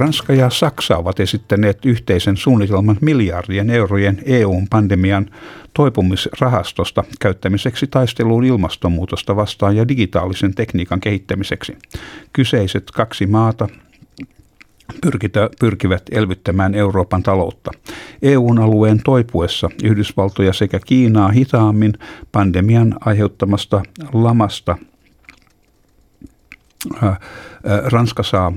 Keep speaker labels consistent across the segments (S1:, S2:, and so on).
S1: Ranska ja Saksa ovat esittäneet yhteisen suunnitelman miljardien eurojen EUn pandemian toipumisrahastosta käyttämiseksi taisteluun ilmastonmuutosta vastaan ja digitaalisen tekniikan kehittämiseksi. Kyseiset kaksi maata pyrkivät elvyttämään Euroopan taloutta. EUn alueen toipuessa Yhdysvaltoja sekä Kiinaa hitaammin pandemian aiheuttamasta lamasta Ranska saa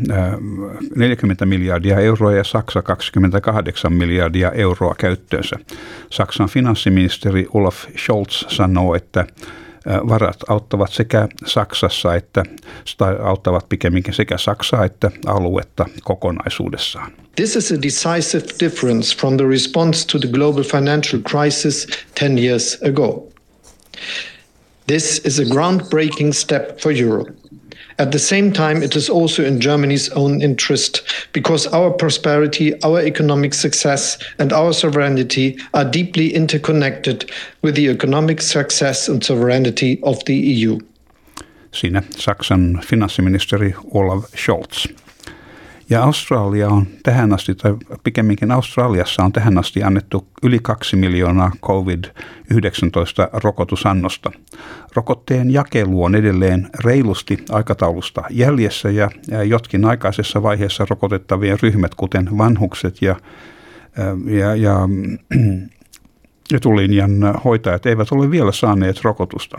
S1: 40 miljardia euroa ja Saksa 28 miljardia euroa käyttöönsä. Saksan finanssiministeri Olaf Scholz sanoo, että varat auttavat sekä Saksassa että tai auttavat pikemminkin sekä Saksaa että aluetta kokonaisuudessaan.
S2: This is a decisive difference from the response to the global financial crisis 10 years ago. This is a groundbreaking step for Europe. At the same time, it is also in Germany's own interest because our prosperity, our economic success, and our sovereignty are deeply interconnected with the economic success and sovereignty of the EU.
S1: Siinä Saksan finanssiministeri Olaf Scholz. Ja Australia on tähän asti, tai pikemminkin Australiassa on tähän asti annettu yli kaksi miljoonaa COVID-19-rokotusannosta. Rokotteen jakelu on edelleen reilusti aikataulusta jäljessä ja jotkin aikaisessa vaiheessa rokotettavien ryhmät, kuten vanhukset ja, ja, ja etulinjan hoitajat, eivät ole vielä saaneet rokotusta.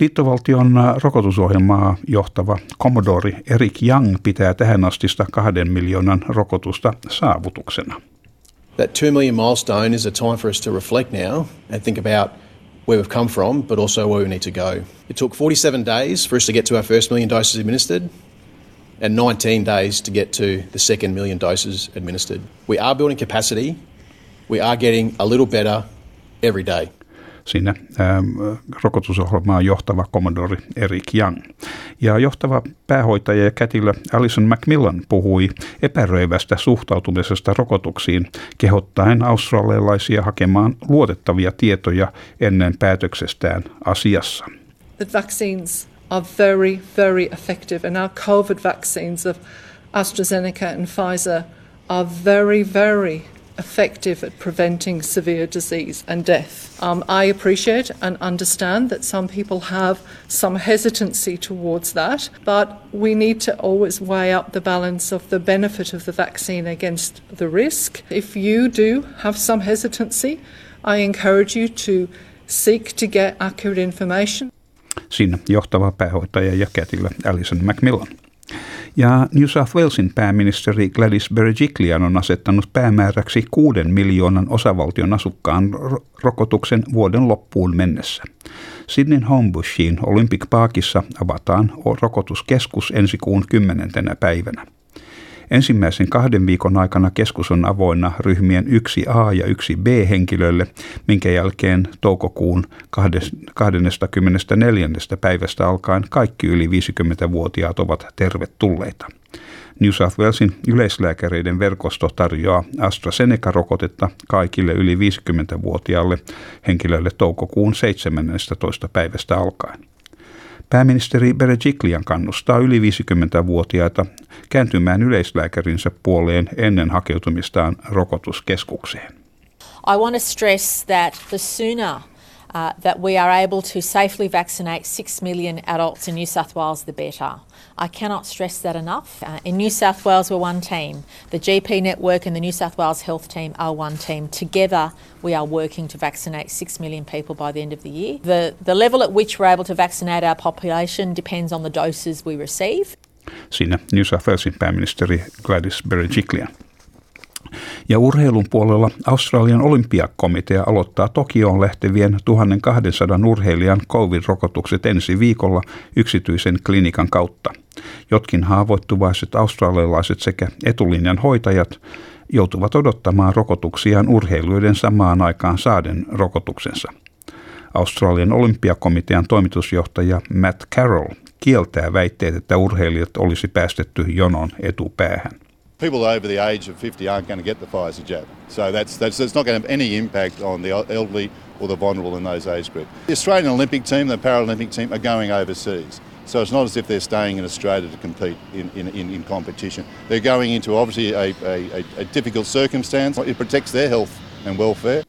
S1: Liittovaltion rokotusohjelmaa johtava Commodore Erik Young pitää tähän astista kahden miljoonan rokotusta saavutuksena.
S3: That two million milestone is a time for us to reflect now and think about where we've come from, but also where we need to go. It took 47 days for us to get to our first million doses administered and 19 days to get to the second million doses administered. We are building capacity. We are getting a little better every day
S1: siinä rokotusohjelmaa johtava Commodore Erik Young. Ja johtava päähoitaja ja kätilö Alison Macmillan puhui epäröivästä suhtautumisesta rokotuksiin, kehottaen australialaisia hakemaan luotettavia tietoja ennen päätöksestään asiassa.
S4: The vaccines are very, very effective and our COVID vaccines of AstraZeneca and Pfizer are very, very effective at preventing severe disease and death. Um, I appreciate and understand that some people have some hesitancy towards that, but we need to always weigh up the balance of the benefit of the vaccine against the risk. If you do have some hesitancy, I encourage you to seek to get accurate information.
S1: Siinä johtava päähoitaja ja kätilö Alison Macmillan. Ja New South Walesin pääministeri Gladys Berejiklian on asettanut päämääräksi kuuden miljoonan osavaltion asukkaan rokotuksen vuoden loppuun mennessä. Sydneyn Homebushiin Olympic Parkissa avataan rokotuskeskus ensi kuun kymmenentenä päivänä. Ensimmäisen kahden viikon aikana keskus on avoinna ryhmien 1A ja 1B henkilöille, minkä jälkeen toukokuun 24. päivästä alkaen kaikki yli 50-vuotiaat ovat tervetulleita. New South Walesin yleislääkäreiden verkosto tarjoaa AstraZeneca-rokotetta kaikille yli 50-vuotiaalle henkilöille toukokuun 17. päivästä alkaen. Pääministeri Berejiklian kannustaa yli 50-vuotiaita kääntymään yleislääkärinsä puoleen ennen hakeutumistaan rokotuskeskukseen.
S5: I want to stress that the sooner uh, that we are able to safely vaccinate 6 million adults in New South Wales, the better. I cannot stress that enough. Uh, in New South Wales, we're one team. The GP network and the New South Wales health team are one team. Together, we are working to vaccinate 6 million people by the end of the year. The, the level at which we're able to vaccinate our population depends on the doses we receive.
S1: Siinä New South Walesin pääministeri Gladys Berejiklian. Ja urheilun puolella Australian olympiakomitea aloittaa Tokioon lähtevien 1200 urheilijan COVID-rokotukset ensi viikolla yksityisen klinikan kautta. Jotkin haavoittuvaiset australialaiset sekä etulinjan hoitajat joutuvat odottamaan rokotuksiaan urheilijoiden samaan aikaan saaden rokotuksensa. Australian olympiakomitean toimitusjohtaja Matt Carroll kieltää väitteet, että urheilijat olisi päästetty jonon etupäähän.
S6: People over the age of 50 aren't going to get the Pfizer jab. So that's, that's, that's not going to have any impact on the elderly or the vulnerable in those age groups. The Australian Olympic team, the Paralympic team are going overseas. So it's not as if they're staying in Australia to compete in, in, in, in competition. They're going into obviously a, a, a difficult circumstance. It protects their health and welfare.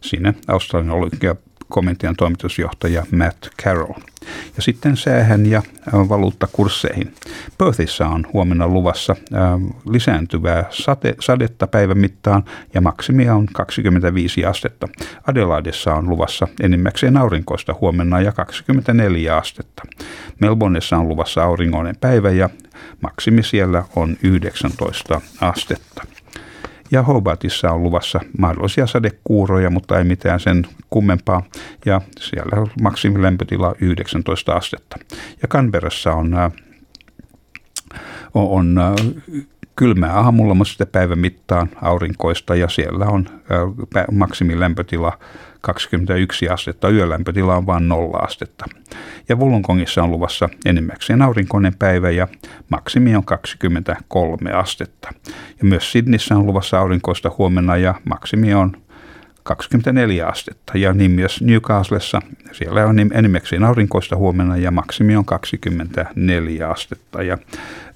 S1: Siinä Australian olympiakomitean toimitusjohtaja Matt Carroll. Ja sitten säähän ja valuuttakursseihin. Perthissä on huomenna luvassa lisääntyvää sate, sadetta päivän mittaan ja maksimia on 25 astetta. Adelaidessa on luvassa enimmäkseen aurinkoista huomenna ja 24 astetta. Melbourneissa on luvassa auringoinen päivä ja maksimi siellä on 19 astetta. Ja Hobartissa on luvassa mahdollisia sadekuuroja, mutta ei mitään sen kummempaa. Ja siellä on maksimilämpötila 19 astetta. Ja Canberrassa on, äh, on äh, kylmää aamulla, mutta sitten päivän mittaan aurinkoista ja siellä on maksimilämpötila 21 astetta, yölämpötila on vain 0 astetta. Ja Wollongongissa on luvassa enimmäkseen aurinkoinen päivä ja maksimi on 23 astetta. Ja myös Sydneyssä on luvassa aurinkoista huomenna ja maksimi on 24 astetta. Ja niin myös Newcastlessa, siellä on enimmäkseen aurinkoista huomenna ja maksimi on 24 astetta. Ja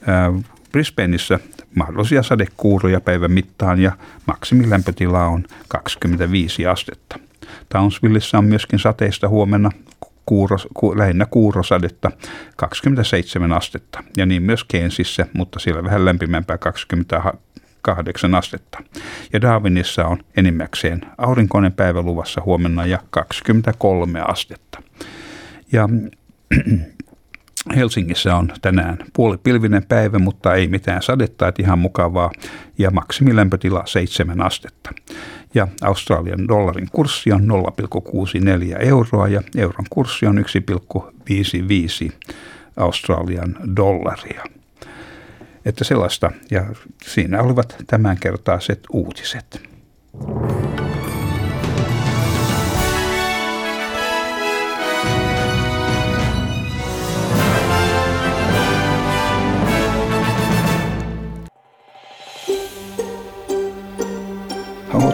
S1: ää, Brisbaneissa mahdollisia sadekuuroja päivän mittaan ja maksimilämpötila on 25 astetta. Townsvillessä on myöskin sateista huomenna kuuro, ku, lähinnä kuurosadetta 27 astetta ja niin myös Kensissä, mutta siellä vähän lämpimämpää 28 astetta. Ja Darwinissa on enimmäkseen aurinkoinen päivä luvassa huomenna ja 23 astetta. Ja Helsingissä on tänään puolipilvinen päivä, mutta ei mitään sadetta, että ihan mukavaa, ja maksimilämpötila 7 astetta. Ja Australian dollarin kurssi on 0,64 euroa ja euron kurssi on 1,55 Australian dollaria. Että sellaista, ja siinä olivat tämänkertaiset uutiset.